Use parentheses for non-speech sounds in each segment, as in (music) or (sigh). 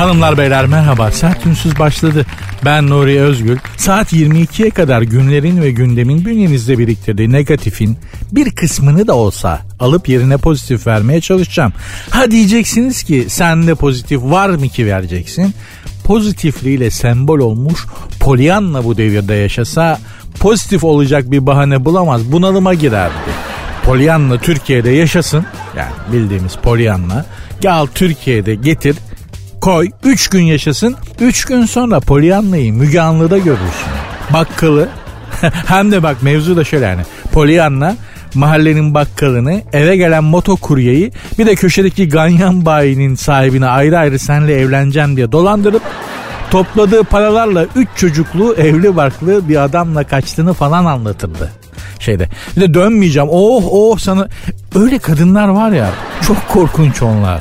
Hanımlar beyler merhaba. Sert Ünsüz başladı. Ben Nuri Özgül. Saat 22'ye kadar günlerin ve gündemin bünyenizde biriktirdiği negatifin bir kısmını da olsa alıp yerine pozitif vermeye çalışacağım. Ha diyeceksiniz ki sende pozitif var mı ki vereceksin? Pozitifliğiyle sembol olmuş Pollyanna bu devirde yaşasa pozitif olacak bir bahane bulamaz bunalıma girerdi. Pollyanna Türkiye'de yaşasın yani bildiğimiz Pollyanna gel Türkiye'de getir koy 3 gün yaşasın 3 gün sonra Pollyanna'yı Müge Anlı'da görürsün. Bakkalı (laughs) hem de bak mevzu da şöyle yani Pollyanna mahallenin bakkalını, eve gelen motokuryeyi bir de köşedeki ganyan bayinin sahibine ayrı ayrı senle evleneceğim diye dolandırıp topladığı paralarla 3 çocuklu evli barklı bir adamla kaçtığını falan anlatırdı şeyde. Bir de dönmeyeceğim. Oh oh sana öyle kadınlar var ya çok korkunç onlar.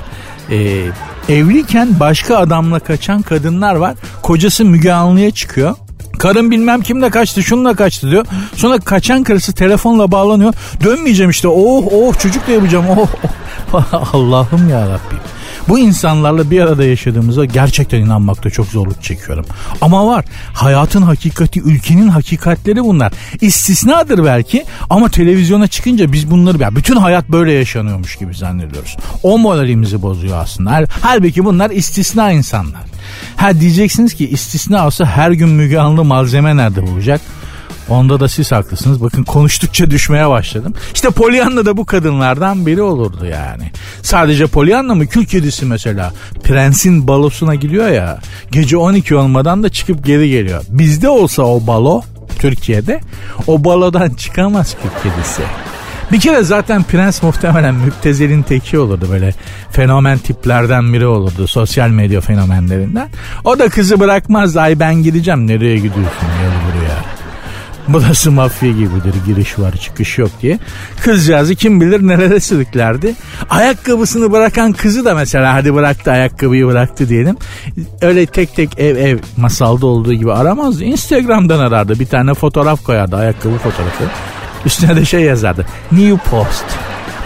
Ee, evliyken başka adamla kaçan kadınlar var. Kocası Müge Anlı'ya çıkıyor. Karın bilmem kimle kaçtı şununla kaçtı diyor. Sonra kaçan karısı telefonla bağlanıyor. Dönmeyeceğim işte oh oh çocuk da yapacağım oh, oh. (laughs) Allah'ım ya Rabbim. Bu insanlarla bir arada yaşadığımıza gerçekten inanmakta çok zorluk çekiyorum. Ama var. Hayatın hakikati, ülkenin hakikatleri bunlar. İstisnadır belki ama televizyona çıkınca biz bunları ya bütün hayat böyle yaşanıyormuş gibi zannediyoruz. O moralimizi bozuyor aslında. Halbuki bunlar istisna insanlar. Ha diyeceksiniz ki istisna olsa her gün Müge Anlı malzeme nerede bulacak? Onda da siz haklısınız. Bakın konuştukça düşmeye başladım. İşte Pollyanna da bu kadınlardan biri olurdu yani. Sadece Pollyanna mı? Kül kedisi mesela. Prensin balosuna gidiyor ya. Gece 12 olmadan da çıkıp geri geliyor. Bizde olsa o balo Türkiye'de o balodan çıkamaz kül kedisi. Bir kere zaten prens muhtemelen müptezelin teki olurdu böyle fenomen tiplerden biri olurdu sosyal medya fenomenlerinden. O da kızı bırakmaz ay ben gideceğim nereye gidiyorsun buraya. Burası mafya gibidir giriş var çıkış yok diye. Kızcağızı kim bilir nerede sürüklerdi. Ayakkabısını bırakan kızı da mesela hadi bıraktı ayakkabıyı bıraktı diyelim. Öyle tek tek ev ev masalda olduğu gibi aramazdı. Instagram'dan arardı bir tane fotoğraf koyardı ayakkabı fotoğrafı. Üstüne de şey yazardı. New post.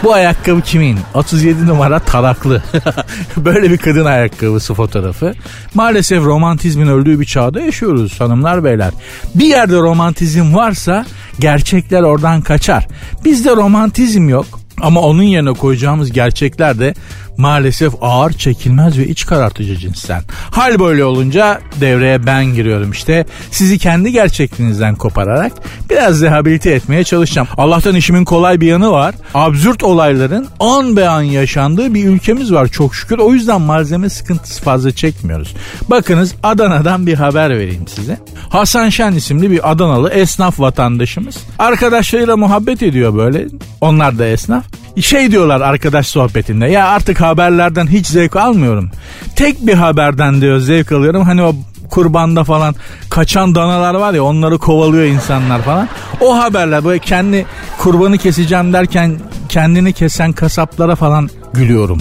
Bu ayakkabı kimin? 37 numara taraklı. (laughs) Böyle bir kadın ayakkabısı fotoğrafı. Maalesef romantizmin öldüğü bir çağda yaşıyoruz hanımlar beyler. Bir yerde romantizm varsa gerçekler oradan kaçar. Bizde romantizm yok. Ama onun yerine koyacağımız gerçekler de maalesef ağır, çekilmez ve iç karartıcı cinsten. Hal böyle olunca devreye ben giriyorum işte. Sizi kendi gerçekliğinizden kopararak biraz rehabilite etmeye çalışacağım. Allah'tan işimin kolay bir yanı var. Absürt olayların an be an yaşandığı bir ülkemiz var çok şükür. O yüzden malzeme sıkıntısı fazla çekmiyoruz. Bakınız Adana'dan bir haber vereyim size. Hasan Şen isimli bir Adanalı esnaf vatandaşımız. Arkadaşlarıyla muhabbet ediyor böyle. Onlar da esnaf şey diyorlar arkadaş sohbetinde ya artık haberlerden hiç zevk almıyorum. Tek bir haberden diyor zevk alıyorum. Hani o kurbanda falan kaçan danalar var ya onları kovalıyor insanlar falan. O haberler böyle kendi kurbanı keseceğim derken kendini kesen kasaplara falan gülüyorum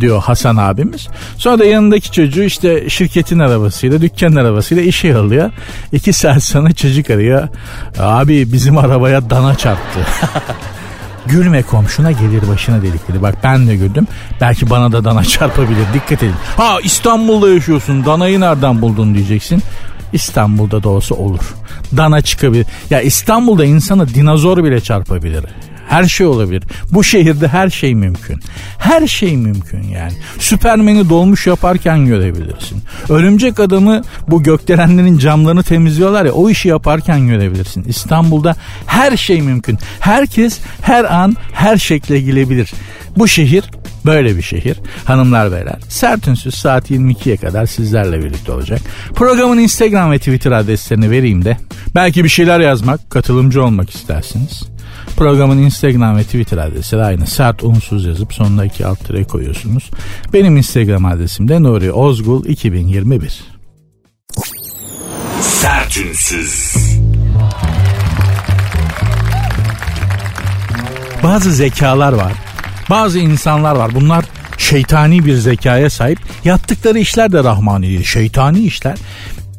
diyor Hasan abimiz. Sonra da yanındaki çocuğu işte şirketin arabasıyla dükkan arabasıyla işe alıyor. İki saat sonra çocuk arıyor. Abi bizim arabaya dana çarptı. (laughs) Gülme komşuna gelir başına delikleri. Bak ben de güldüm. Belki bana da dana (laughs) çarpabilir. Dikkat edin. Ha İstanbul'da yaşıyorsun. Danayı nereden buldun diyeceksin. İstanbul'da da olsa olur. Dana çıkabilir. Ya İstanbul'da insana dinozor bile çarpabilir. Her şey olabilir. Bu şehirde her şey mümkün. Her şey mümkün yani. Süpermen'i dolmuş yaparken görebilirsin. Örümcek adamı bu gökdelenlerin camlarını temizliyorlar ya o işi yaparken görebilirsin. İstanbul'da her şey mümkün. Herkes her an her şekle girebilir. Bu şehir Böyle bir şehir. Hanımlar beyler sert ünsüz saat 22'ye kadar sizlerle birlikte olacak. Programın Instagram ve Twitter adreslerini vereyim de belki bir şeyler yazmak, katılımcı olmak istersiniz. Programın Instagram ve Twitter adresi aynı. Sert unsuz yazıp sonuna iki alt tire koyuyorsunuz. Benim Instagram adresim de Nuri Ozgul 2021. Sertünsüz. Bazı zekalar var. Bazı insanlar var. Bunlar şeytani bir zekaya sahip. Yaptıkları işler de rahmani, şeytani işler.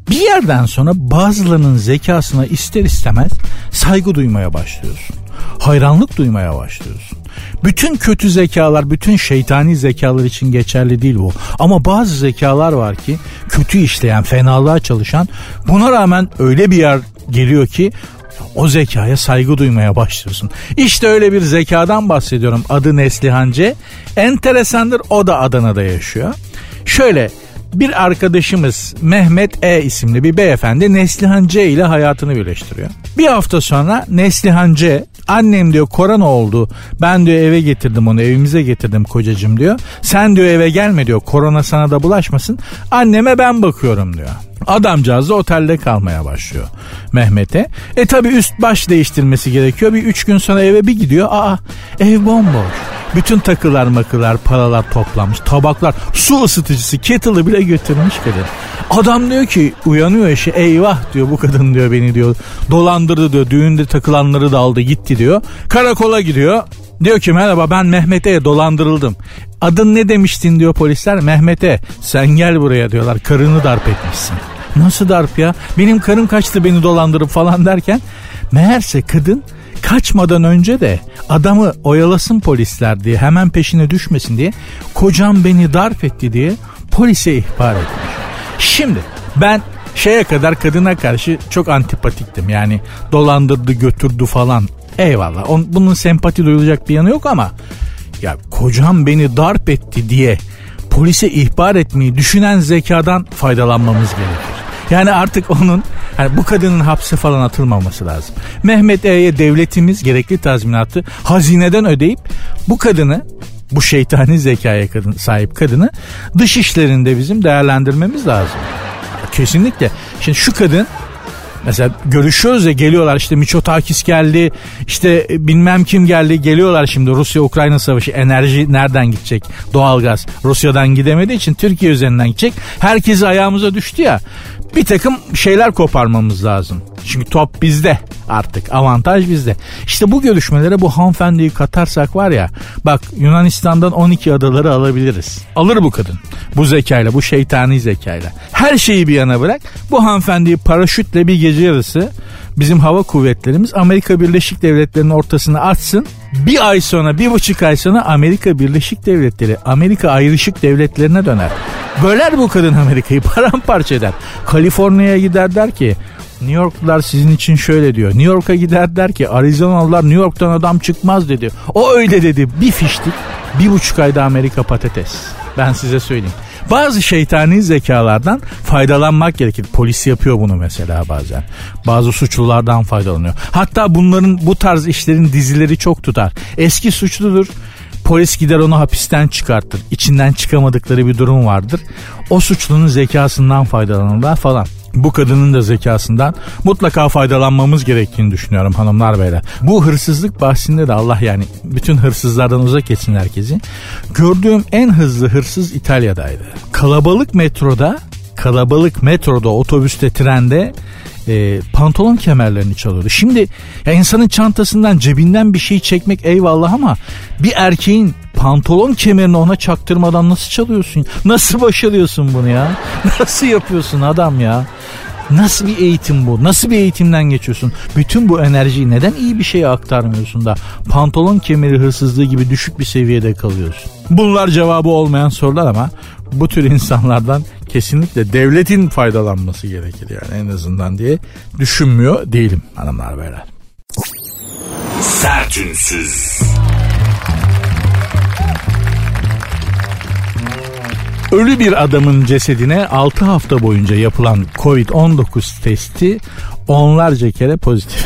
Bir yerden sonra bazılarının zekasına ister istemez saygı duymaya başlıyorsun. Hayranlık duymaya başlıyorsun. Bütün kötü zekalar, bütün şeytani zekalar için geçerli değil bu. Ama bazı zekalar var ki kötü işleyen, fenalığa çalışan buna rağmen öyle bir yer geliyor ki o zekaya saygı duymaya başlıyorsun. İşte öyle bir zekadan bahsediyorum. Adı Neslihan C. Enteresandır o da Adana'da yaşıyor. Şöyle bir arkadaşımız Mehmet E isimli bir beyefendi Neslihan C ile hayatını birleştiriyor. Bir hafta sonra Neslihan C annem diyor korona oldu ben diyor eve getirdim onu evimize getirdim kocacım diyor. Sen diyor eve gelme diyor korona sana da bulaşmasın anneme ben bakıyorum diyor. Adamcağız da otelde kalmaya başlıyor Mehmet'e. E tabi üst baş değiştirmesi gerekiyor. Bir üç gün sonra eve bir gidiyor. Aa ev bomboş. Bütün takılar makılar paralar toplanmış. Tabaklar su ısıtıcısı kettle'ı bile götürmüş kadın. Adam diyor ki uyanıyor eşi eyvah diyor bu kadın diyor beni diyor. Dolandırdı diyor düğünde takılanları da aldı gitti diyor. Karakola gidiyor. Diyor ki merhaba ben Mehmet'e dolandırıldım. Adın ne demiştin diyor polisler. Mehmet'e sen gel buraya diyorlar karını darp etmişsin. Nasıl darp ya? Benim karım kaçtı beni dolandırıp falan derken meğerse kadın kaçmadan önce de adamı oyalasın polisler diye hemen peşine düşmesin diye kocam beni darp etti diye polise ihbar etmiş. Şimdi ben şeye kadar kadına karşı çok antipatiktim. Yani dolandırdı götürdü falan. Eyvallah. On, bunun sempati duyulacak bir yanı yok ama ya kocam beni darp etti diye polise ihbar etmeyi düşünen zekadan faydalanmamız gerekir. Yani artık onun hani bu kadının hapse falan atılmaması lazım. Mehmet E'ye devletimiz gerekli tazminatı hazineden ödeyip bu kadını bu şeytani zekaya kadın, sahip kadını dış işlerinde bizim değerlendirmemiz lazım. Kesinlikle. Şimdi şu kadın Mesela görüşüyoruz ya geliyorlar işte Miçotakis geldi işte bilmem kim geldi geliyorlar şimdi Rusya-Ukrayna savaşı enerji nereden gidecek? Doğalgaz Rusya'dan gidemediği için Türkiye üzerinden gidecek. Herkes ayağımıza düştü ya bir takım şeyler koparmamız lazım. Çünkü top bizde artık avantaj bizde. İşte bu görüşmelere bu hanımefendiyi katarsak var ya bak Yunanistan'dan 12 adaları alabiliriz. Alır bu kadın bu zekayla bu şeytani zekayla. Her şeyi bir yana bırak bu hanımefendiyi paraşütle bir gece yarısı bizim hava kuvvetlerimiz Amerika Birleşik Devletleri'nin ortasına atsın. Bir ay sonra bir buçuk ay sonra Amerika Birleşik Devletleri Amerika ayrışık devletlerine döner. Böler bu kadın Amerika'yı (laughs) paramparça eder. Kaliforniya'ya gider der ki New Yorklular sizin için şöyle diyor. New York'a gider der ki Arizonalılar New York'tan adam çıkmaz dedi. O öyle dedi. Bir fiştik. Bir buçuk ayda Amerika patates. Ben size söyleyeyim. Bazı şeytani zekalardan faydalanmak gerekir. Polis yapıyor bunu mesela bazen. Bazı suçlulardan faydalanıyor. Hatta bunların bu tarz işlerin dizileri çok tutar. Eski suçludur. Polis gider onu hapisten çıkartır. İçinden çıkamadıkları bir durum vardır. O suçlunun zekasından faydalanırlar falan bu kadının da zekasından mutlaka faydalanmamız gerektiğini düşünüyorum hanımlar beyler. Bu hırsızlık bahsinde de Allah yani bütün hırsızlardan uzak etsin herkesi. Gördüğüm en hızlı hırsız İtalya'daydı. Kalabalık metroda kalabalık metroda, otobüste, trende e, pantolon kemerlerini çalıyordu. Şimdi ya insanın çantasından cebinden bir şey çekmek eyvallah ama bir erkeğin pantolon kemerini ona çaktırmadan nasıl çalıyorsun? Nasıl başarıyorsun bunu ya? (laughs) Nasıl yapıyorsun adam ya? Nasıl bir eğitim bu? Nasıl bir eğitimden geçiyorsun? Bütün bu enerjiyi neden iyi bir şeye aktarmıyorsun da pantolon kemeri hırsızlığı gibi düşük bir seviyede kalıyorsun? Bunlar cevabı olmayan sorular ama bu tür insanlardan kesinlikle devletin faydalanması gerekir yani en azından diye düşünmüyor değilim hanımlar beyler. Sertünsüz. Ölü bir adamın cesedine 6 hafta boyunca yapılan Covid-19 testi onlarca kere pozitif. (laughs)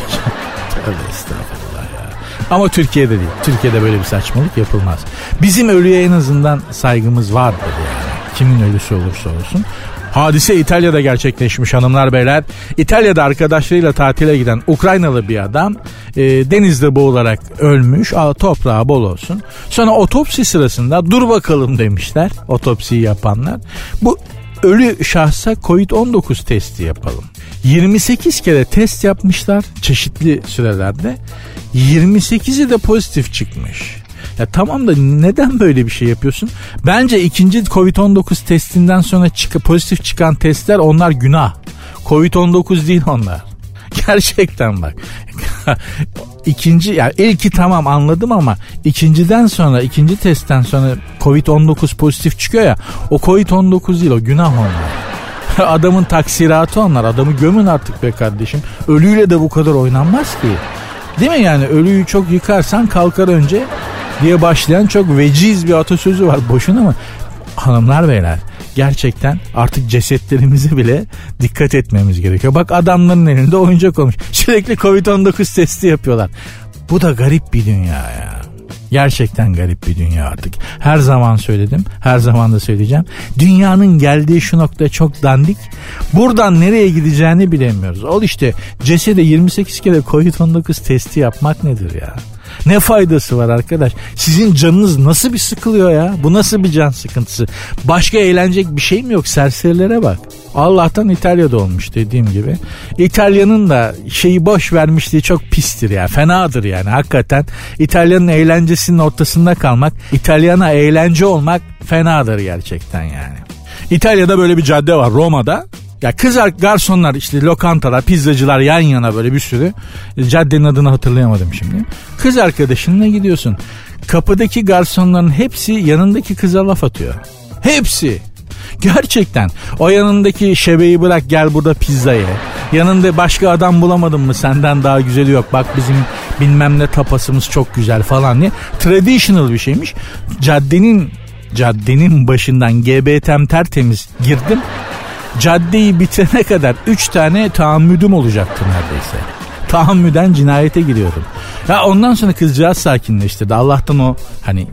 Tövbe estağfurullah ya. Ama Türkiye'de değil. Türkiye'de böyle bir saçmalık yapılmaz. Bizim ölüye en azından saygımız vardır yani. Kimin ölüsü olursa olsun. Hadise İtalya'da gerçekleşmiş hanımlar beyler. İtalya'da arkadaşlarıyla tatile giden Ukraynalı bir adam e, denizde boğularak ölmüş. Aa, toprağı bol olsun. Sonra otopsi sırasında dur bakalım demişler otopsiyi yapanlar. Bu ölü şahsa Covid-19 testi yapalım. 28 kere test yapmışlar çeşitli sürelerde. 28'i de pozitif çıkmış. Ya tamam da neden böyle bir şey yapıyorsun? Bence ikinci Covid-19 testinden sonra çık pozitif çıkan testler onlar günah. Covid-19 değil onlar. (laughs) Gerçekten bak. (laughs) ikinci yani ilki tamam anladım ama ikinciden sonra ikinci testten sonra Covid-19 pozitif çıkıyor ya o Covid-19 değil o günah onlar. (laughs) Adamın taksiratı onlar. Adamı gömün artık be kardeşim. Ölüyle de bu kadar oynanmaz ki. Değil mi yani ölüyü çok yıkarsan kalkar önce diye başlayan çok veciz bir atasözü var. Boşuna mı? Hanımlar beyler gerçekten artık cesetlerimize bile dikkat etmemiz gerekiyor. Bak adamların elinde oyuncak olmuş. Sürekli Covid-19 testi yapıyorlar. Bu da garip bir dünya ya. Gerçekten garip bir dünya artık. Her zaman söyledim, her zaman da söyleyeceğim. Dünyanın geldiği şu nokta çok dandik. Buradan nereye gideceğini bilemiyoruz. Ol işte cesede 28 kere Covid-19 testi yapmak nedir ya? Ne faydası var arkadaş? Sizin canınız nasıl bir sıkılıyor ya? Bu nasıl bir can sıkıntısı? Başka eğlenecek bir şey mi yok? Serserilere bak. Allah'tan İtalya'da olmuş dediğim gibi. İtalya'nın da şeyi boş vermişliği çok pistir ya. Fenadır yani hakikaten. İtalya'nın eğlencesinin ortasında kalmak, İtalyana eğlence olmak fenadır gerçekten yani. İtalya'da böyle bir cadde var Roma'da. Ya kız garsonlar işte lokantalar, pizzacılar yan yana böyle bir sürü. Caddenin adını hatırlayamadım şimdi. Kız arkadaşınla gidiyorsun. Kapıdaki garsonların hepsi yanındaki kıza laf atıyor. Hepsi. Gerçekten. O yanındaki şebeyi bırak gel burada pizza ye. Yanında başka adam bulamadın mı senden daha güzeli yok. Bak bizim bilmem ne tapasımız çok güzel falan diye. Traditional bir şeymiş. Caddenin caddenin başından GBT'm tertemiz girdim caddeyi bitirene kadar 3 tane tahammüdüm olacaktı neredeyse. Tahammüden cinayete giriyordum. Ya ondan sonra kızcağız sakinleştirdi. Allah'tan o hani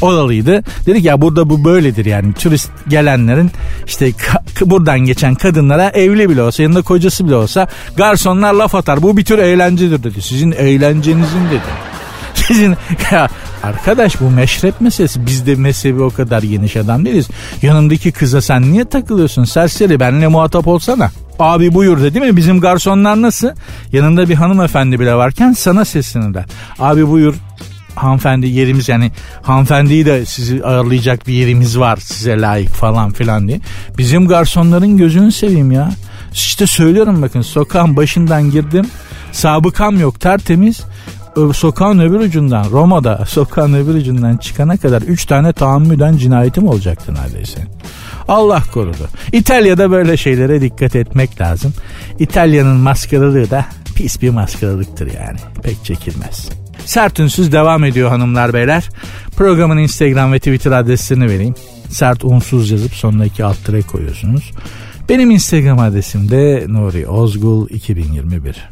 oralıydı. Dedik ya burada bu böyledir yani. Turist gelenlerin işte buradan geçen kadınlara evli bile olsa yanında kocası bile olsa garsonlar laf atar. Bu bir tür eğlencedir dedi. Sizin eğlencenizin dedi. Sizin (laughs) ya arkadaş bu meşrep meselesi. Biz de mezhebi o kadar geniş adam değiliz. Yanındaki kıza sen niye takılıyorsun? Serseri benimle muhatap olsana. Abi buyur dedi mi? Bizim garsonlar nasıl? Yanında bir hanımefendi bile varken sana seslenirler. Abi buyur hanımefendi yerimiz yani hanımefendiyi de sizi ağırlayacak bir yerimiz var size layık falan filan diye. Bizim garsonların gözünü seveyim ya. İşte söylüyorum bakın sokağın başından girdim. Sabıkam yok tertemiz sokağın öbür ucundan Roma'da (laughs) sokağın öbür ucundan çıkana kadar 3 tane tahammüden cinayetim olacaktı neredeyse. Allah korudu. İtalya'da böyle şeylere dikkat etmek lazım. İtalya'nın maskaralığı da pis bir maskaralıktır yani. Pek çekilmez. Sert Ünsüz devam ediyor hanımlar beyler. Programın Instagram ve Twitter adreslerini vereyim. Sert unsuz yazıp sonuna iki alt tere koyuyorsunuz. Benim Instagram adresim de Nuri Ozgul 2021.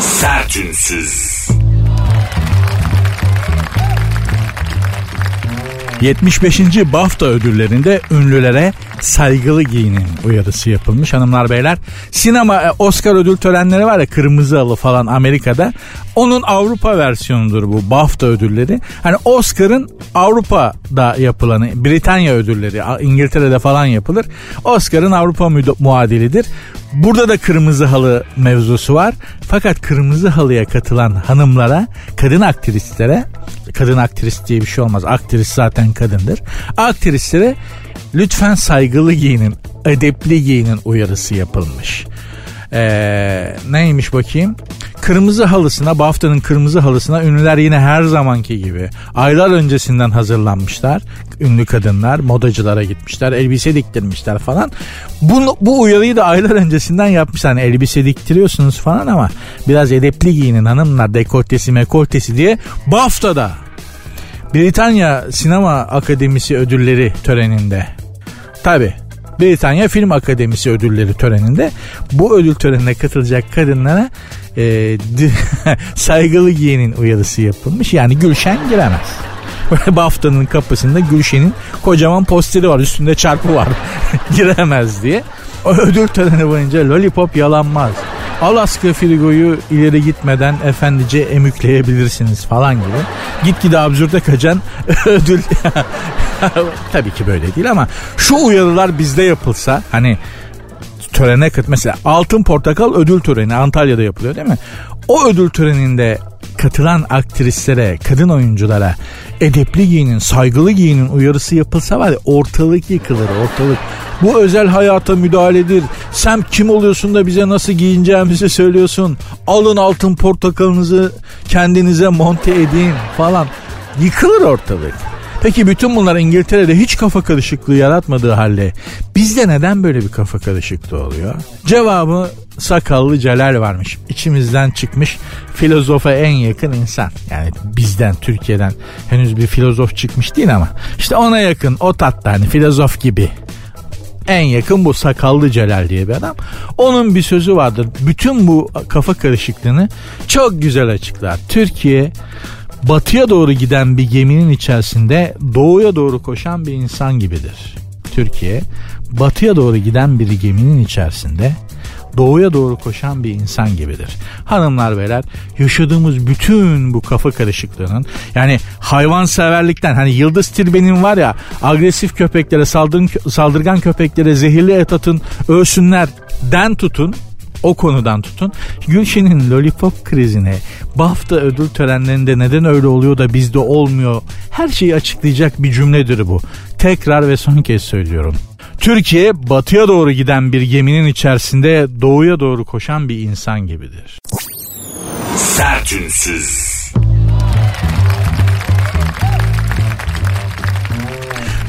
Sertünsüz. 75. BAFTA ödüllerinde ünlülere saygılı giyinin uyarısı yapılmış hanımlar beyler. Sinema e, Oscar ödül törenleri var ya kırmızı halı falan Amerika'da. Onun Avrupa versiyonudur bu BAFTA ödülleri. Hani Oscar'ın Avrupa'da yapılanı Britanya ödülleri İngiltere'de falan yapılır. Oscar'ın Avrupa muadilidir. Burada da kırmızı halı mevzusu var. Fakat kırmızı halıya katılan hanımlara, kadın aktrislere, kadın aktris diye bir şey olmaz. Aktris zaten kadındır. Aktrislere lütfen saygılı giyinin, edepli giyinin uyarısı yapılmış. Ee, neymiş bakayım? Kırmızı halısına, BAFTA'nın kırmızı halısına ünlüler yine her zamanki gibi aylar öncesinden hazırlanmışlar. Ünlü kadınlar modacılara gitmişler, elbise diktirmişler falan. Bu, bu uyarıyı da aylar öncesinden yapmışlar. Hani elbise diktiriyorsunuz falan ama biraz edepli giyinin hanımlar dekoltesi mekoltesi diye BAFTA'da Britanya Sinema Akademisi ödülleri töreninde tabi Britanya Film Akademisi ödülleri töreninde bu ödül törenine katılacak kadınlara e, (laughs) saygılı giyinin uyarısı yapılmış. Yani Gülşen giremez. Böyle BAFTA'nın kapısında Gülşen'in kocaman posteri var üstünde çarpı var (laughs) giremez diye. O ödül töreni boyunca lollipop yalanmaz. Alaska frigoyu ileri gitmeden efendice emükleyebilirsiniz falan gibi. Gitgide absürde kaçan (laughs) ödül. (laughs) Tabii ki böyle değil ama şu uyarılar bizde yapılsa hani törene kıt mesela altın portakal ödül töreni Antalya'da yapılıyor değil mi? O ödül töreninde katılan aktrislere, kadın oyunculara edepli giyinin, saygılı giyinin uyarısı yapılsa var ya ortalık yıkılır ortalık. Bu özel hayata müdahaledir. Sen kim oluyorsun da bize nasıl giyineceğimizi söylüyorsun. Alın altın portakalınızı kendinize monte edin falan. Yıkılır ortalık. Peki bütün bunlar İngiltere'de hiç kafa karışıklığı yaratmadığı halde bizde neden böyle bir kafa karışıklığı oluyor? Cevabı sakallı Celal varmış. İçimizden çıkmış filozofa en yakın insan. Yani bizden Türkiye'den henüz bir filozof çıkmış değil ama işte ona yakın o tatta hani filozof gibi en yakın bu sakallı Celal diye bir adam. Onun bir sözü vardır. Bütün bu kafa karışıklığını çok güzel açıklar. Türkiye batıya doğru giden bir geminin içerisinde doğuya doğru koşan bir insan gibidir. Türkiye batıya doğru giden bir geminin içerisinde doğuya doğru koşan bir insan gibidir. Hanımlar beyler yaşadığımız bütün bu kafa karışıklığının yani hayvan severlikten hani Yıldız Tilbe'nin var ya agresif köpeklere saldırın, saldırgan köpeklere zehirli et atın ölsünler den tutun o konudan tutun. Gülşen'in lollipop krizine BAFTA ödül törenlerinde neden öyle oluyor da bizde olmuyor her şeyi açıklayacak bir cümledir bu. Tekrar ve son kez söylüyorum. Türkiye batıya doğru giden bir geminin içerisinde doğuya doğru koşan bir insan gibidir. Sertünsüz.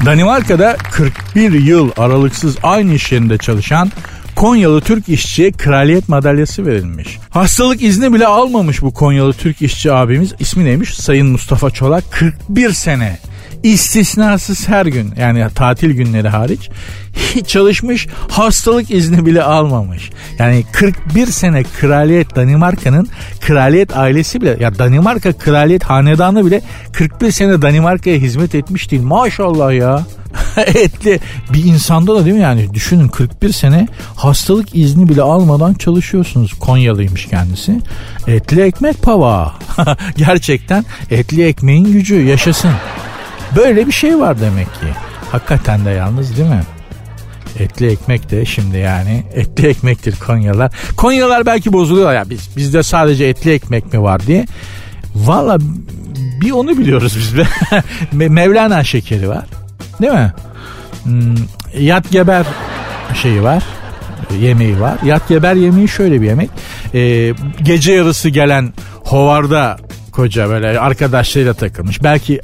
Danimarka'da 41 yıl aralıksız aynı iş yerinde çalışan Konyalı Türk işçiye kraliyet madalyası verilmiş. Hastalık izni bile almamış bu Konyalı Türk işçi abimiz. İsmi neymiş? Sayın Mustafa Çolak. 41 sene istisnasız her gün yani tatil günleri hariç hiç çalışmış hastalık izni bile almamış. Yani 41 sene kraliyet Danimarka'nın kraliyet ailesi bile ya Danimarka kraliyet hanedanı bile 41 sene Danimarka'ya hizmet etmiş değil maşallah ya. (laughs) Etli bir insanda da değil mi yani düşünün 41 sene hastalık izni bile almadan çalışıyorsunuz Konyalıymış kendisi. Etli ekmek pava. (laughs) Gerçekten etli ekmeğin gücü yaşasın. Böyle bir şey var demek ki. Hakikaten de yalnız değil mi? Etli ekmek de şimdi yani etli ekmektir Konyalar. Konyalar belki bozuluyor ya biz bizde sadece etli ekmek mi var diye. Valla bir onu biliyoruz biz be. (laughs) Mevlana şekeri var. Değil mi? Hmm, yat geber şeyi var yemeği var. Yat geber yemeği şöyle bir yemek. Ee, gece yarısı gelen hovarda koca böyle arkadaşlarıyla takılmış. Belki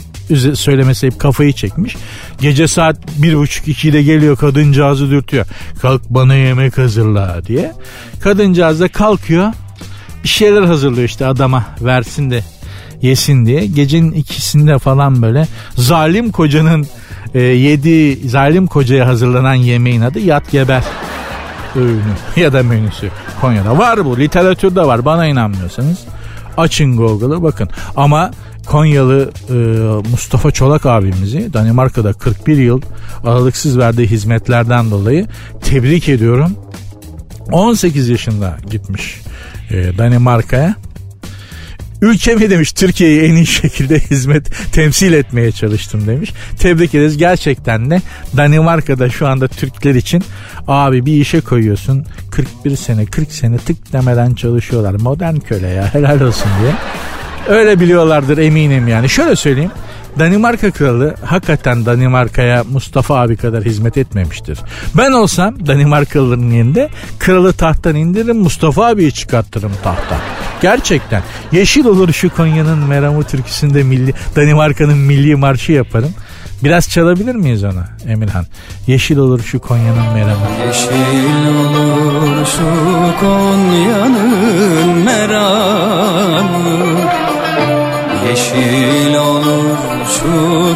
söylemesi hep kafayı çekmiş. Gece saat bir buçuk ikide geliyor kadıncağızı dürtüyor. Kalk bana yemek hazırla diye. Kadıncağız da kalkıyor. Bir şeyler hazırlıyor işte adama versin de yesin diye. Gecenin ikisinde falan böyle zalim kocanın e, yedi zalim kocaya hazırlanan yemeğin adı yat geber öğünü (laughs) ya da menüsü Konya'da var bu literatürde var bana inanmıyorsanız açın Google'ı bakın ama Konyalı e, Mustafa Çolak abimizi Danimarka'da 41 yıl aralıksız verdiği hizmetlerden dolayı tebrik ediyorum. 18 yaşında gitmiş e, Danimarka'ya. Ülkemi demiş Türkiye'yi en iyi şekilde hizmet temsil etmeye çalıştım demiş. Tebrik ederiz gerçekten de Danimarka'da şu anda Türkler için abi bir işe koyuyorsun 41 sene 40 sene tık demeden çalışıyorlar modern köle ya helal olsun diye. Öyle biliyorlardır eminim yani. Şöyle söyleyeyim. Danimarka kralı hakikaten Danimarka'ya Mustafa abi kadar hizmet etmemiştir. Ben olsam Danimarkalıların yerinde kralı tahttan indiririm Mustafa abiyi çıkartırım tahttan. Gerçekten. Yeşil olur şu Konya'nın Meramı türküsünde milli, Danimarka'nın milli marşı yaparım. Biraz çalabilir miyiz onu Emirhan? Yeşil olur şu Konya'nın meramı. Yeşil olur şu Konya'nın meramı Yeşil olur şu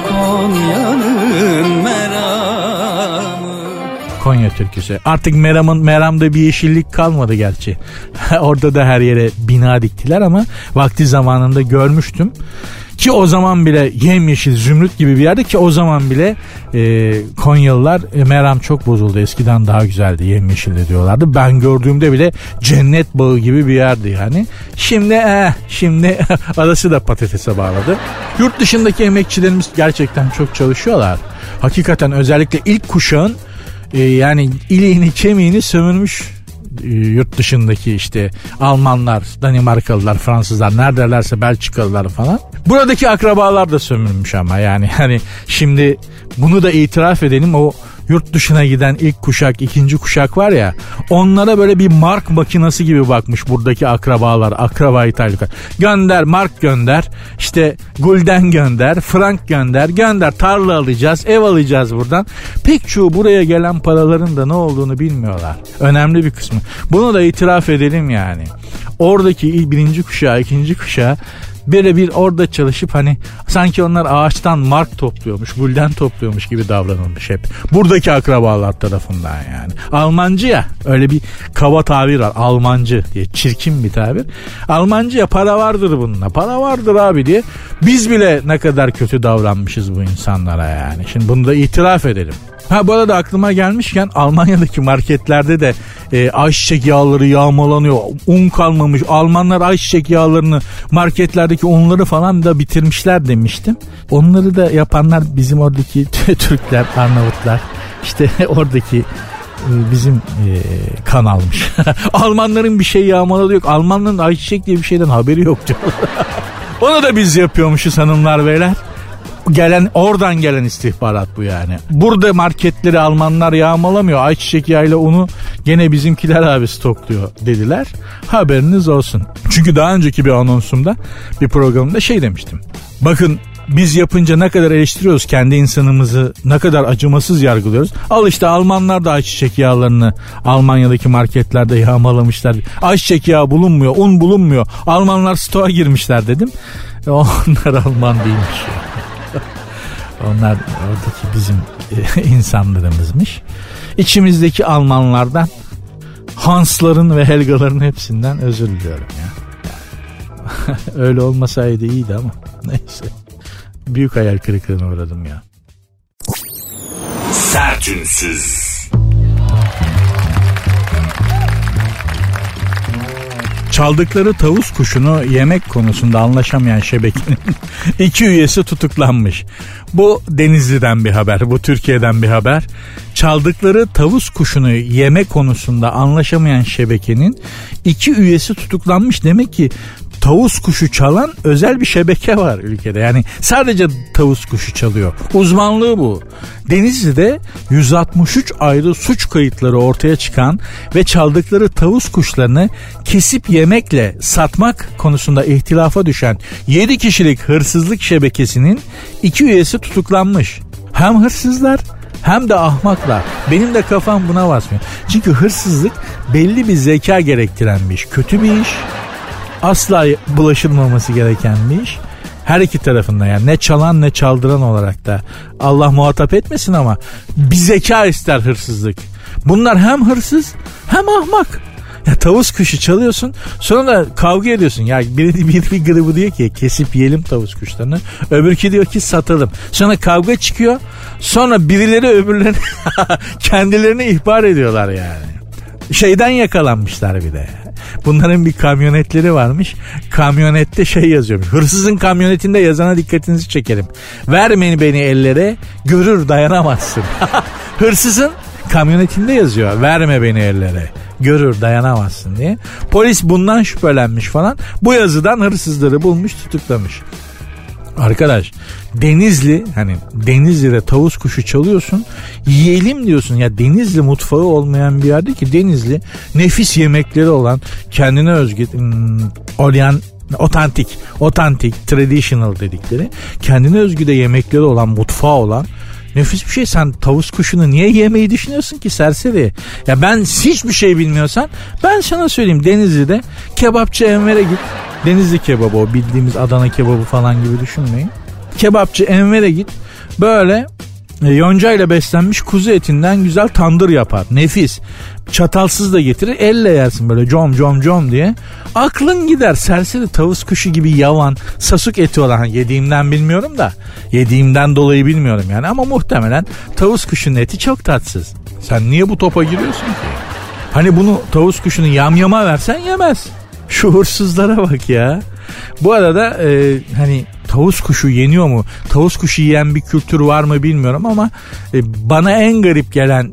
Konya'nın meramı Konya türküsü. Artık Meram'ın Meram'da bir yeşillik kalmadı gerçi. (laughs) Orada da her yere bina diktiler ama vakti zamanında görmüştüm. Ki o zaman bile yemyeşil zümrüt gibi bir yerde ki o zaman bile e, Konyalılar e, Meram çok bozuldu. Eskiden daha güzeldi yemyeşildi diyorlardı. Ben gördüğümde bile cennet bağı gibi bir yerdi yani. Şimdi eh, şimdi (laughs) arası da patatese bağladı. Yurt dışındaki emekçilerimiz gerçekten çok çalışıyorlar. Hakikaten özellikle ilk kuşağın e, yani iliğini kemiğini sömürmüş yurt dışındaki işte Almanlar, Danimarkalılar, Fransızlar neredelerse Belçikalılar falan. Buradaki akrabalar da sömürmüş ama yani (laughs) hani şimdi bunu da itiraf edelim o yurt dışına giden ilk kuşak, ikinci kuşak var ya onlara böyle bir mark makinası gibi bakmış buradaki akrabalar, akraba İtalyanlar. Gönder, mark gönder, işte gulden gönder, frank gönder, gönder tarla alacağız, ev alacağız buradan. Pek çoğu buraya gelen paraların da ne olduğunu bilmiyorlar. Önemli bir kısmı. Bunu da itiraf edelim yani. Oradaki birinci kuşağı, ikinci kuşağı böyle bir orada çalışıp hani sanki onlar ağaçtan mark topluyormuş, gulden topluyormuş gibi davranılmış hep. Buradaki akrabalar tarafından yani. Almancı ya öyle bir kaba tabir var. Almancı diye çirkin bir tabir. Almancı ya para vardır bununla. Para vardır abi diye. Biz bile ne kadar kötü davranmışız bu insanlara yani. Şimdi bunu da itiraf edelim. Ha bu arada aklıma gelmişken Almanya'daki marketlerde de e, ayçiçek yağları yağmalanıyor. Un kalmamış. Almanlar ayçiçek yağlarını marketlerdeki unları falan da bitirmişler demiştim. Onları da yapanlar bizim oradaki (laughs) Türkler, Arnavutlar. İşte (laughs) oradaki e, bizim e, kan almış. (laughs) Almanların bir şey yağmaladığı yok. Almanların ayçiçek diye bir şeyden haberi yok diyorlar. Onu da biz yapıyormuşuz hanımlar beyler gelen oradan gelen istihbarat bu yani. Burada marketleri Almanlar yağmalamıyor. Ayçiçek yağıyla unu gene bizimkiler abi stokluyor dediler. Haberiniz olsun. Çünkü daha önceki bir anonsumda bir programda şey demiştim. Bakın biz yapınca ne kadar eleştiriyoruz kendi insanımızı ne kadar acımasız yargılıyoruz. Al işte Almanlar da ayçiçek yağlarını Almanya'daki marketlerde yağmalamışlar. Ayçiçek yağı bulunmuyor, un bulunmuyor. Almanlar stoğa girmişler dedim. E, onlar Alman değilmiş. Onlar oradaki bizim e, (laughs) insanlarımızmış. İçimizdeki Almanlardan Hansların ve Helgaların hepsinden özür diliyorum ya. (laughs) Öyle olmasaydı iyiydi ama (laughs) neyse. Büyük hayal kırıklığına uğradım ya. Sertünsüz. Çaldıkları tavus kuşunu yemek konusunda anlaşamayan şebekenin (laughs) iki üyesi tutuklanmış. Bu Denizli'den bir haber, bu Türkiye'den bir haber. Çaldıkları tavus kuşunu yeme konusunda anlaşamayan şebekenin iki üyesi tutuklanmış. Demek ki tavus kuşu çalan özel bir şebeke var ülkede. Yani sadece tavus kuşu çalıyor. Uzmanlığı bu. Denizli'de 163 ayrı suç kayıtları ortaya çıkan ve çaldıkları tavus kuşlarını kesip yemekle satmak konusunda ihtilafa düşen 7 kişilik hırsızlık şebekesinin iki üyesi tutuklanmış. Hem hırsızlar hem de ahmaklar. Benim de kafam buna basmıyor. Çünkü hırsızlık belli bir zeka gerektiren bir iş. Kötü bir iş asla bulaşılmaması gereken bir iş. Her iki tarafında yani ne çalan ne çaldıran olarak da Allah muhatap etmesin ama bir zeka ister hırsızlık. Bunlar hem hırsız hem ahmak. Ya tavus kuşu çalıyorsun sonra da kavga ediyorsun. Ya biri bir, bir grubu diyor ki kesip yiyelim tavus kuşlarını. Öbürkü diyor ki satalım. Sonra kavga çıkıyor. Sonra birileri öbürlerini (laughs) kendilerini ihbar ediyorlar yani. Şeyden yakalanmışlar bir de. Bunların bir kamyonetleri varmış. Kamyonette şey yazıyormuş. Hırsızın kamyonetinde yazana dikkatinizi çekerim. Vermeyin beni ellere görür dayanamazsın. (laughs) Hırsızın kamyonetinde yazıyor. Verme beni ellere görür dayanamazsın diye. Polis bundan şüphelenmiş falan. Bu yazıdan hırsızları bulmuş tutuklamış. Arkadaş Denizli hani Denizli'de tavus kuşu çalıyorsun yiyelim diyorsun ya Denizli mutfağı olmayan bir yerde ki Denizli nefis yemekleri olan kendine özgü hmm, otantik, otantik, traditional dedikleri kendine özgü de yemekleri olan, mutfağı olan nefis bir şey. Sen tavus kuşunu niye yemeyi düşünüyorsun ki serseri? Ya ben hiçbir şey bilmiyorsan ben sana söyleyeyim Denizli'de kebapçı Enver'e git. Denizli kebabı o bildiğimiz Adana kebabı falan gibi düşünmeyin. Kebapçı Enver'e git. Böyle e, yonca ile beslenmiş kuzu etinden güzel tandır yapar. Nefis. Çatalsız da getirir. Elle yersin böyle com com com diye. Aklın gider. Serseri tavus kuşu gibi yavan, sasuk eti olan yediğimden bilmiyorum da. Yediğimden dolayı bilmiyorum yani ama muhtemelen tavus kuşunun eti çok tatsız. Sen niye bu topa giriyorsun ki? Hani bunu tavus kuşunu yamyama versen yemez. Şuursuzlara bak ya. Bu arada e, hani tavus kuşu yeniyor mu? Tavus kuşu yiyen bir kültür var mı bilmiyorum ama e, bana en garip gelen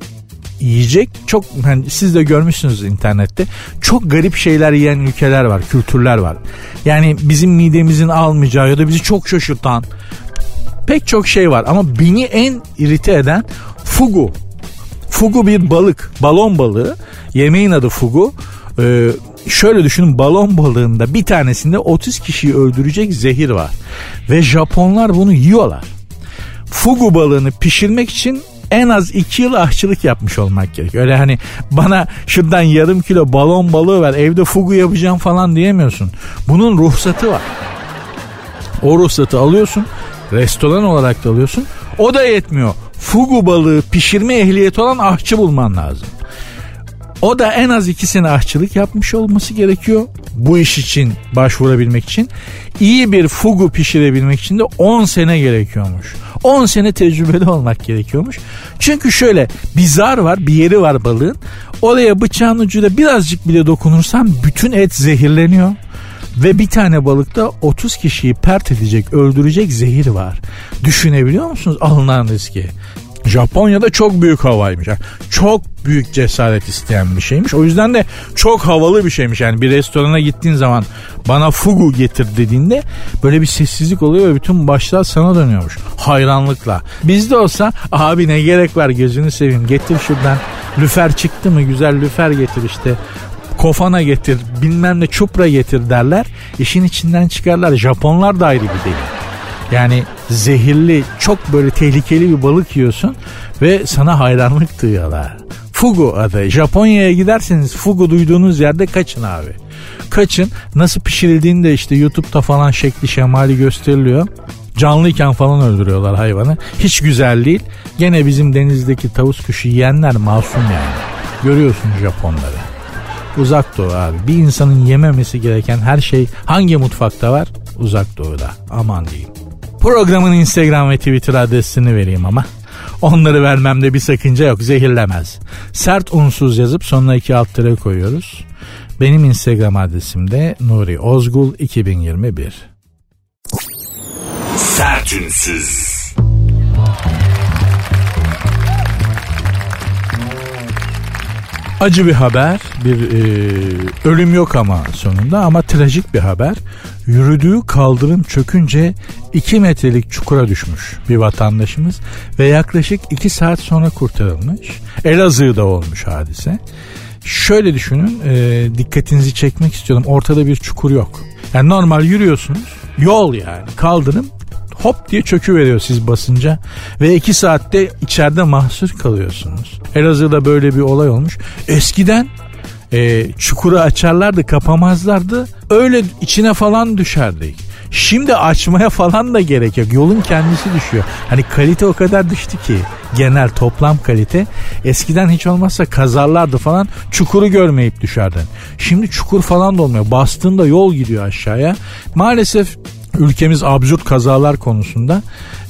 yiyecek çok hani siz de görmüşsünüz internette çok garip şeyler yiyen ülkeler var kültürler var yani bizim midemizin almayacağı ya da bizi çok şaşırtan pek çok şey var ama beni en irite eden fugu fugu bir balık balon balığı yemeğin adı fugu ee, şöyle düşünün balon balığında bir tanesinde 30 kişiyi öldürecek zehir var ve Japonlar bunu yiyorlar fugu balığını pişirmek için en az 2 yıl aşçılık yapmış olmak gerek. Öyle hani bana şuradan yarım kilo balon balığı ver evde fugu yapacağım falan diyemiyorsun. Bunun ruhsatı var. O ruhsatı alıyorsun. Restoran olarak da alıyorsun. O da yetmiyor. Fugu balığı pişirme ehliyeti olan aşçı bulman lazım. O da en az iki sene aşçılık yapmış olması gerekiyor. Bu iş için başvurabilmek için. iyi bir fugu pişirebilmek için de 10 sene gerekiyormuş. 10 sene tecrübeli olmak gerekiyormuş. Çünkü şöyle bir zar var bir yeri var balığın. Oraya bıçağın ucuyla birazcık bile dokunursan bütün et zehirleniyor. Ve bir tane balıkta 30 kişiyi pert edecek, öldürecek zehir var. Düşünebiliyor musunuz alınan riski? Japonya'da çok büyük havaymış. Çok büyük cesaret isteyen bir şeymiş. O yüzden de çok havalı bir şeymiş. Yani bir restorana gittiğin zaman bana fugu getir dediğinde böyle bir sessizlik oluyor ve bütün başlar sana dönüyormuş. Hayranlıkla. Bizde olsa abi ne gerek var gözünü seveyim getir şuradan. Lüfer çıktı mı güzel lüfer getir işte kofana getir bilmem ne çupra getir derler. İşin içinden çıkarlar. Japonlar da ayrı bir deli. Yani zehirli çok böyle tehlikeli bir balık yiyorsun ve sana hayranlık duyuyorlar. Fugu adı. Japonya'ya giderseniz fugu duyduğunuz yerde kaçın abi. Kaçın. Nasıl pişirildiğini de işte YouTube'da falan şekli şemali gösteriliyor. Canlıyken falan öldürüyorlar hayvanı. Hiç güzel değil. Gene bizim denizdeki tavus kuşu yiyenler masum yani. Görüyorsun Japonları. Uzak doğu abi. Bir insanın yememesi gereken her şey hangi mutfakta var? Uzak doğuda. Aman diyeyim. Programın Instagram ve Twitter adresini vereyim ama. Onları vermemde bir sakınca yok zehirlemez. Sert unsuz yazıp sonuna iki alt tere koyuyoruz. Benim Instagram adresim de Nuri Ozgul 2021. Sertünsüz. Acı bir haber, bir e, ölüm yok ama sonunda ama trajik bir haber. Yürüdüğü kaldırım çökünce 2 metrelik çukura düşmüş bir vatandaşımız ve yaklaşık 2 saat sonra kurtarılmış. Elazığ'da olmuş hadise. Şöyle düşünün, e, dikkatinizi çekmek istiyorum. Ortada bir çukur yok. Yani normal yürüyorsunuz, yol yani kaldırım hop diye çökü veriyor siz basınca ve iki saatte içeride mahsur kalıyorsunuz. Elazığ'da böyle bir olay olmuş. Eskiden e, çukuru açarlardı kapamazlardı öyle içine falan düşerdik. Şimdi açmaya falan da gerek yok. Yolun kendisi düşüyor. Hani kalite o kadar düştü ki genel toplam kalite. Eskiden hiç olmazsa kazarlardı falan çukuru görmeyip düşerdin. Şimdi çukur falan da olmuyor. Bastığında yol gidiyor aşağıya. Maalesef ülkemiz absürt kazalar konusunda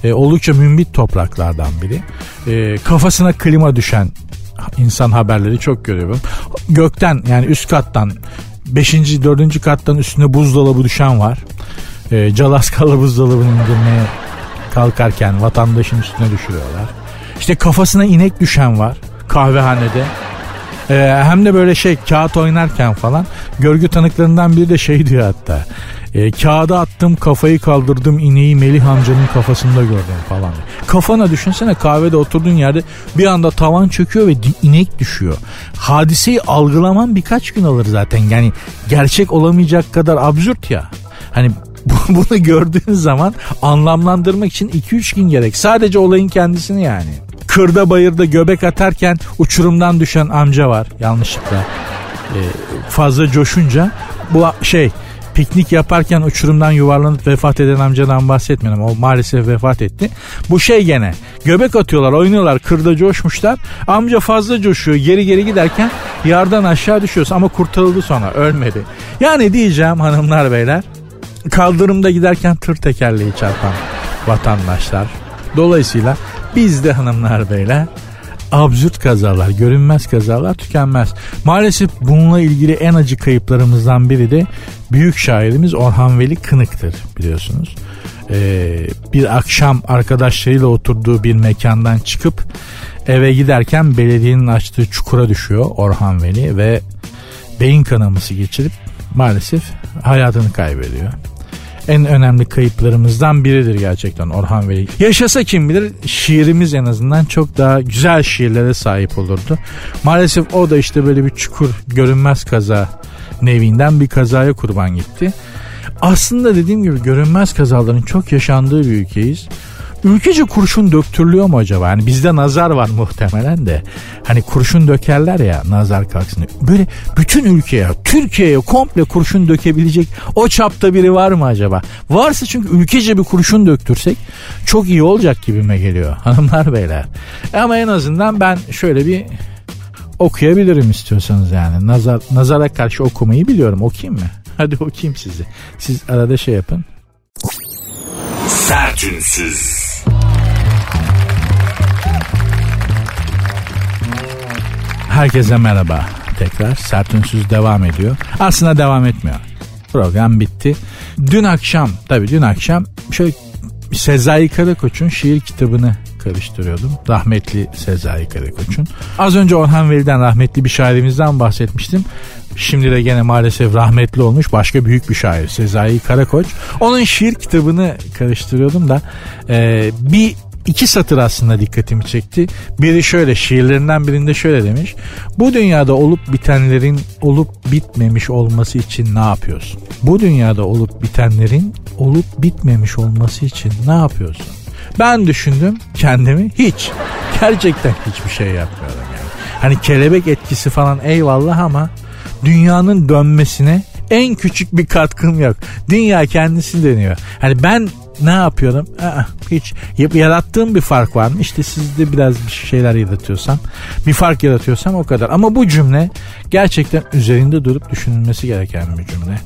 e, oldukça mümbit topraklardan biri. E, kafasına klima düşen insan haberleri çok görüyorum. Gökten yani üst kattan 5. 4. kattan üstüne buzdolabı düşen var. E, Calaskalı buzdolabını indirmeye kalkarken vatandaşın üstüne düşürüyorlar. İşte kafasına inek düşen var kahvehanede. Ee, hem de böyle şey kağıt oynarken falan görgü tanıklarından biri de şey diyor hatta. E, kağıda attım kafayı kaldırdım ineği Melih amcanın kafasında gördüm falan. Kafana düşünsene kahvede oturduğun yerde bir anda tavan çöküyor ve inek düşüyor. Hadiseyi algılaman birkaç gün alır zaten. Yani gerçek olamayacak kadar absürt ya. Hani (laughs) bunu gördüğün zaman anlamlandırmak için 2-3 gün gerek. Sadece olayın kendisini yani. Kırda bayırda göbek atarken uçurumdan düşen amca var yanlışlıkla. Ee, fazla coşunca bu şey piknik yaparken uçurumdan yuvarlanıp vefat eden amcadan bahsetmiyorum. O maalesef vefat etti. Bu şey gene göbek atıyorlar oynuyorlar kırda coşmuşlar. Amca fazla coşuyor geri geri giderken yardan aşağı düşüyorsun ama kurtarıldı sonra ölmedi. Yani diyeceğim hanımlar beyler kaldırımda giderken tır tekerleği çarpan vatandaşlar. Dolayısıyla biz de hanımlar beyler absürt kazalar, görünmez kazalar tükenmez. Maalesef bununla ilgili en acı kayıplarımızdan biri de büyük şairimiz Orhan Veli Kınık'tır biliyorsunuz. Ee, bir akşam arkadaşlarıyla oturduğu bir mekandan çıkıp Eve giderken belediyenin açtığı çukura düşüyor Orhan Veli ve beyin kanaması geçirip maalesef hayatını kaybediyor. En önemli kayıplarımızdan biridir gerçekten Orhan Veli. Yaşasa kim bilir şiirimiz en azından çok daha güzel şiirlere sahip olurdu. Maalesef o da işte böyle bir çukur görünmez kaza nevinden bir kazaya kurban gitti. Aslında dediğim gibi görünmez kazaların çok yaşandığı bir ülkeyiz. Ülkece kurşun döktürülüyor mu acaba? Yani bizde nazar var muhtemelen de. Hani kurşun dökerler ya nazar kalksın. Böyle bütün ülkeye, Türkiye'ye komple kurşun dökebilecek o çapta biri var mı acaba? Varsa çünkü ülkece bir kurşun döktürsek çok iyi olacak gibime geliyor (laughs) hanımlar beyler. Ama en azından ben şöyle bir okuyabilirim istiyorsanız yani. Nazar, nazara karşı okumayı biliyorum. Okuyayım mı? (laughs) Hadi okuyayım sizi. Siz arada şey yapın. Sertünsüz. Herkese merhaba. Tekrar Sertünsüz devam ediyor. Aslında devam etmiyor. Program bitti. Dün akşam, tabii dün akşam şöyle Sezai Karakoç'un şiir kitabını karıştırıyordum. Rahmetli Sezai Karakoç'un. Az önce Orhan Veli'den rahmetli bir şairimizden bahsetmiştim. Şimdi de gene maalesef rahmetli olmuş başka büyük bir şair Sezai Karakoç. Onun şiir kitabını karıştırıyordum da e, bir iki satır aslında dikkatimi çekti. Biri şöyle şiirlerinden birinde şöyle demiş. Bu dünyada olup bitenlerin olup bitmemiş olması için ne yapıyorsun? Bu dünyada olup bitenlerin olup bitmemiş olması için ne yapıyorsun? Ben düşündüm kendimi hiç. Gerçekten hiçbir şey yapmıyorum yani. Hani kelebek etkisi falan eyvallah ama dünyanın dönmesine en küçük bir katkım yok. Dünya kendisi dönüyor. Hani ben ne yapıyorum? Aa, hiç yarattığım bir fark var mı? İşte sizde biraz bir şeyler yaratıyorsam, bir fark yaratıyorsam o kadar. Ama bu cümle gerçekten üzerinde durup düşünülmesi gereken bir cümle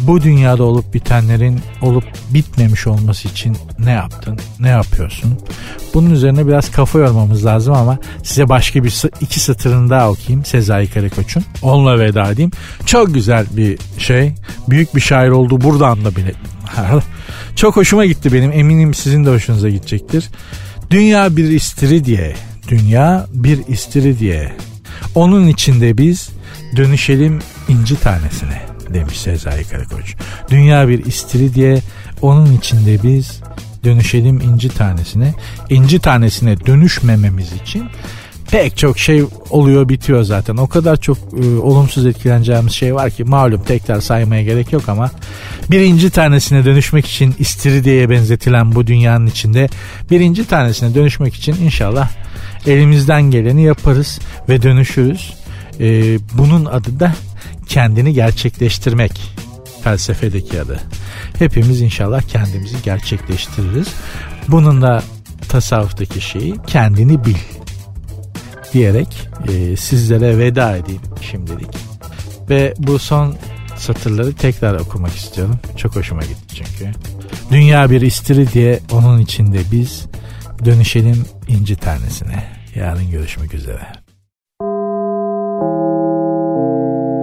bu dünyada olup bitenlerin olup bitmemiş olması için ne yaptın, ne yapıyorsun? Bunun üzerine biraz kafa yormamız lazım ama size başka bir iki satırını daha okuyayım Sezai Karakoç'un. Onunla veda edeyim. Çok güzel bir şey. Büyük bir şair oldu buradan da bile. (laughs) Çok hoşuma gitti benim. Eminim sizin de hoşunuza gidecektir. Dünya bir istiri diye. Dünya bir istiri diye. Onun içinde biz dönüşelim inci tanesine demiş Sezai Karakoç. Dünya bir istiri diye onun içinde biz dönüşelim inci tanesine. İnci tanesine dönüşmememiz için pek çok şey oluyor bitiyor zaten. O kadar çok e, olumsuz etkileneceğimiz şey var ki malum tekrar saymaya gerek yok ama birinci tanesine dönüşmek için istiridyeye benzetilen bu dünyanın içinde birinci tanesine dönüşmek için inşallah elimizden geleni yaparız ve dönüşürüz. E, bunun adı da kendini gerçekleştirmek felsefedeki adı. Hepimiz inşallah kendimizi gerçekleştiririz. Bunun da tasavvuftaki şeyi kendini bil diyerek e, sizlere veda edeyim şimdilik. Ve bu son satırları tekrar okumak istiyorum. Çok hoşuma gitti çünkü. Dünya bir istiri diye onun içinde biz dönüşelim inci tanesine. Yarın görüşmek üzere.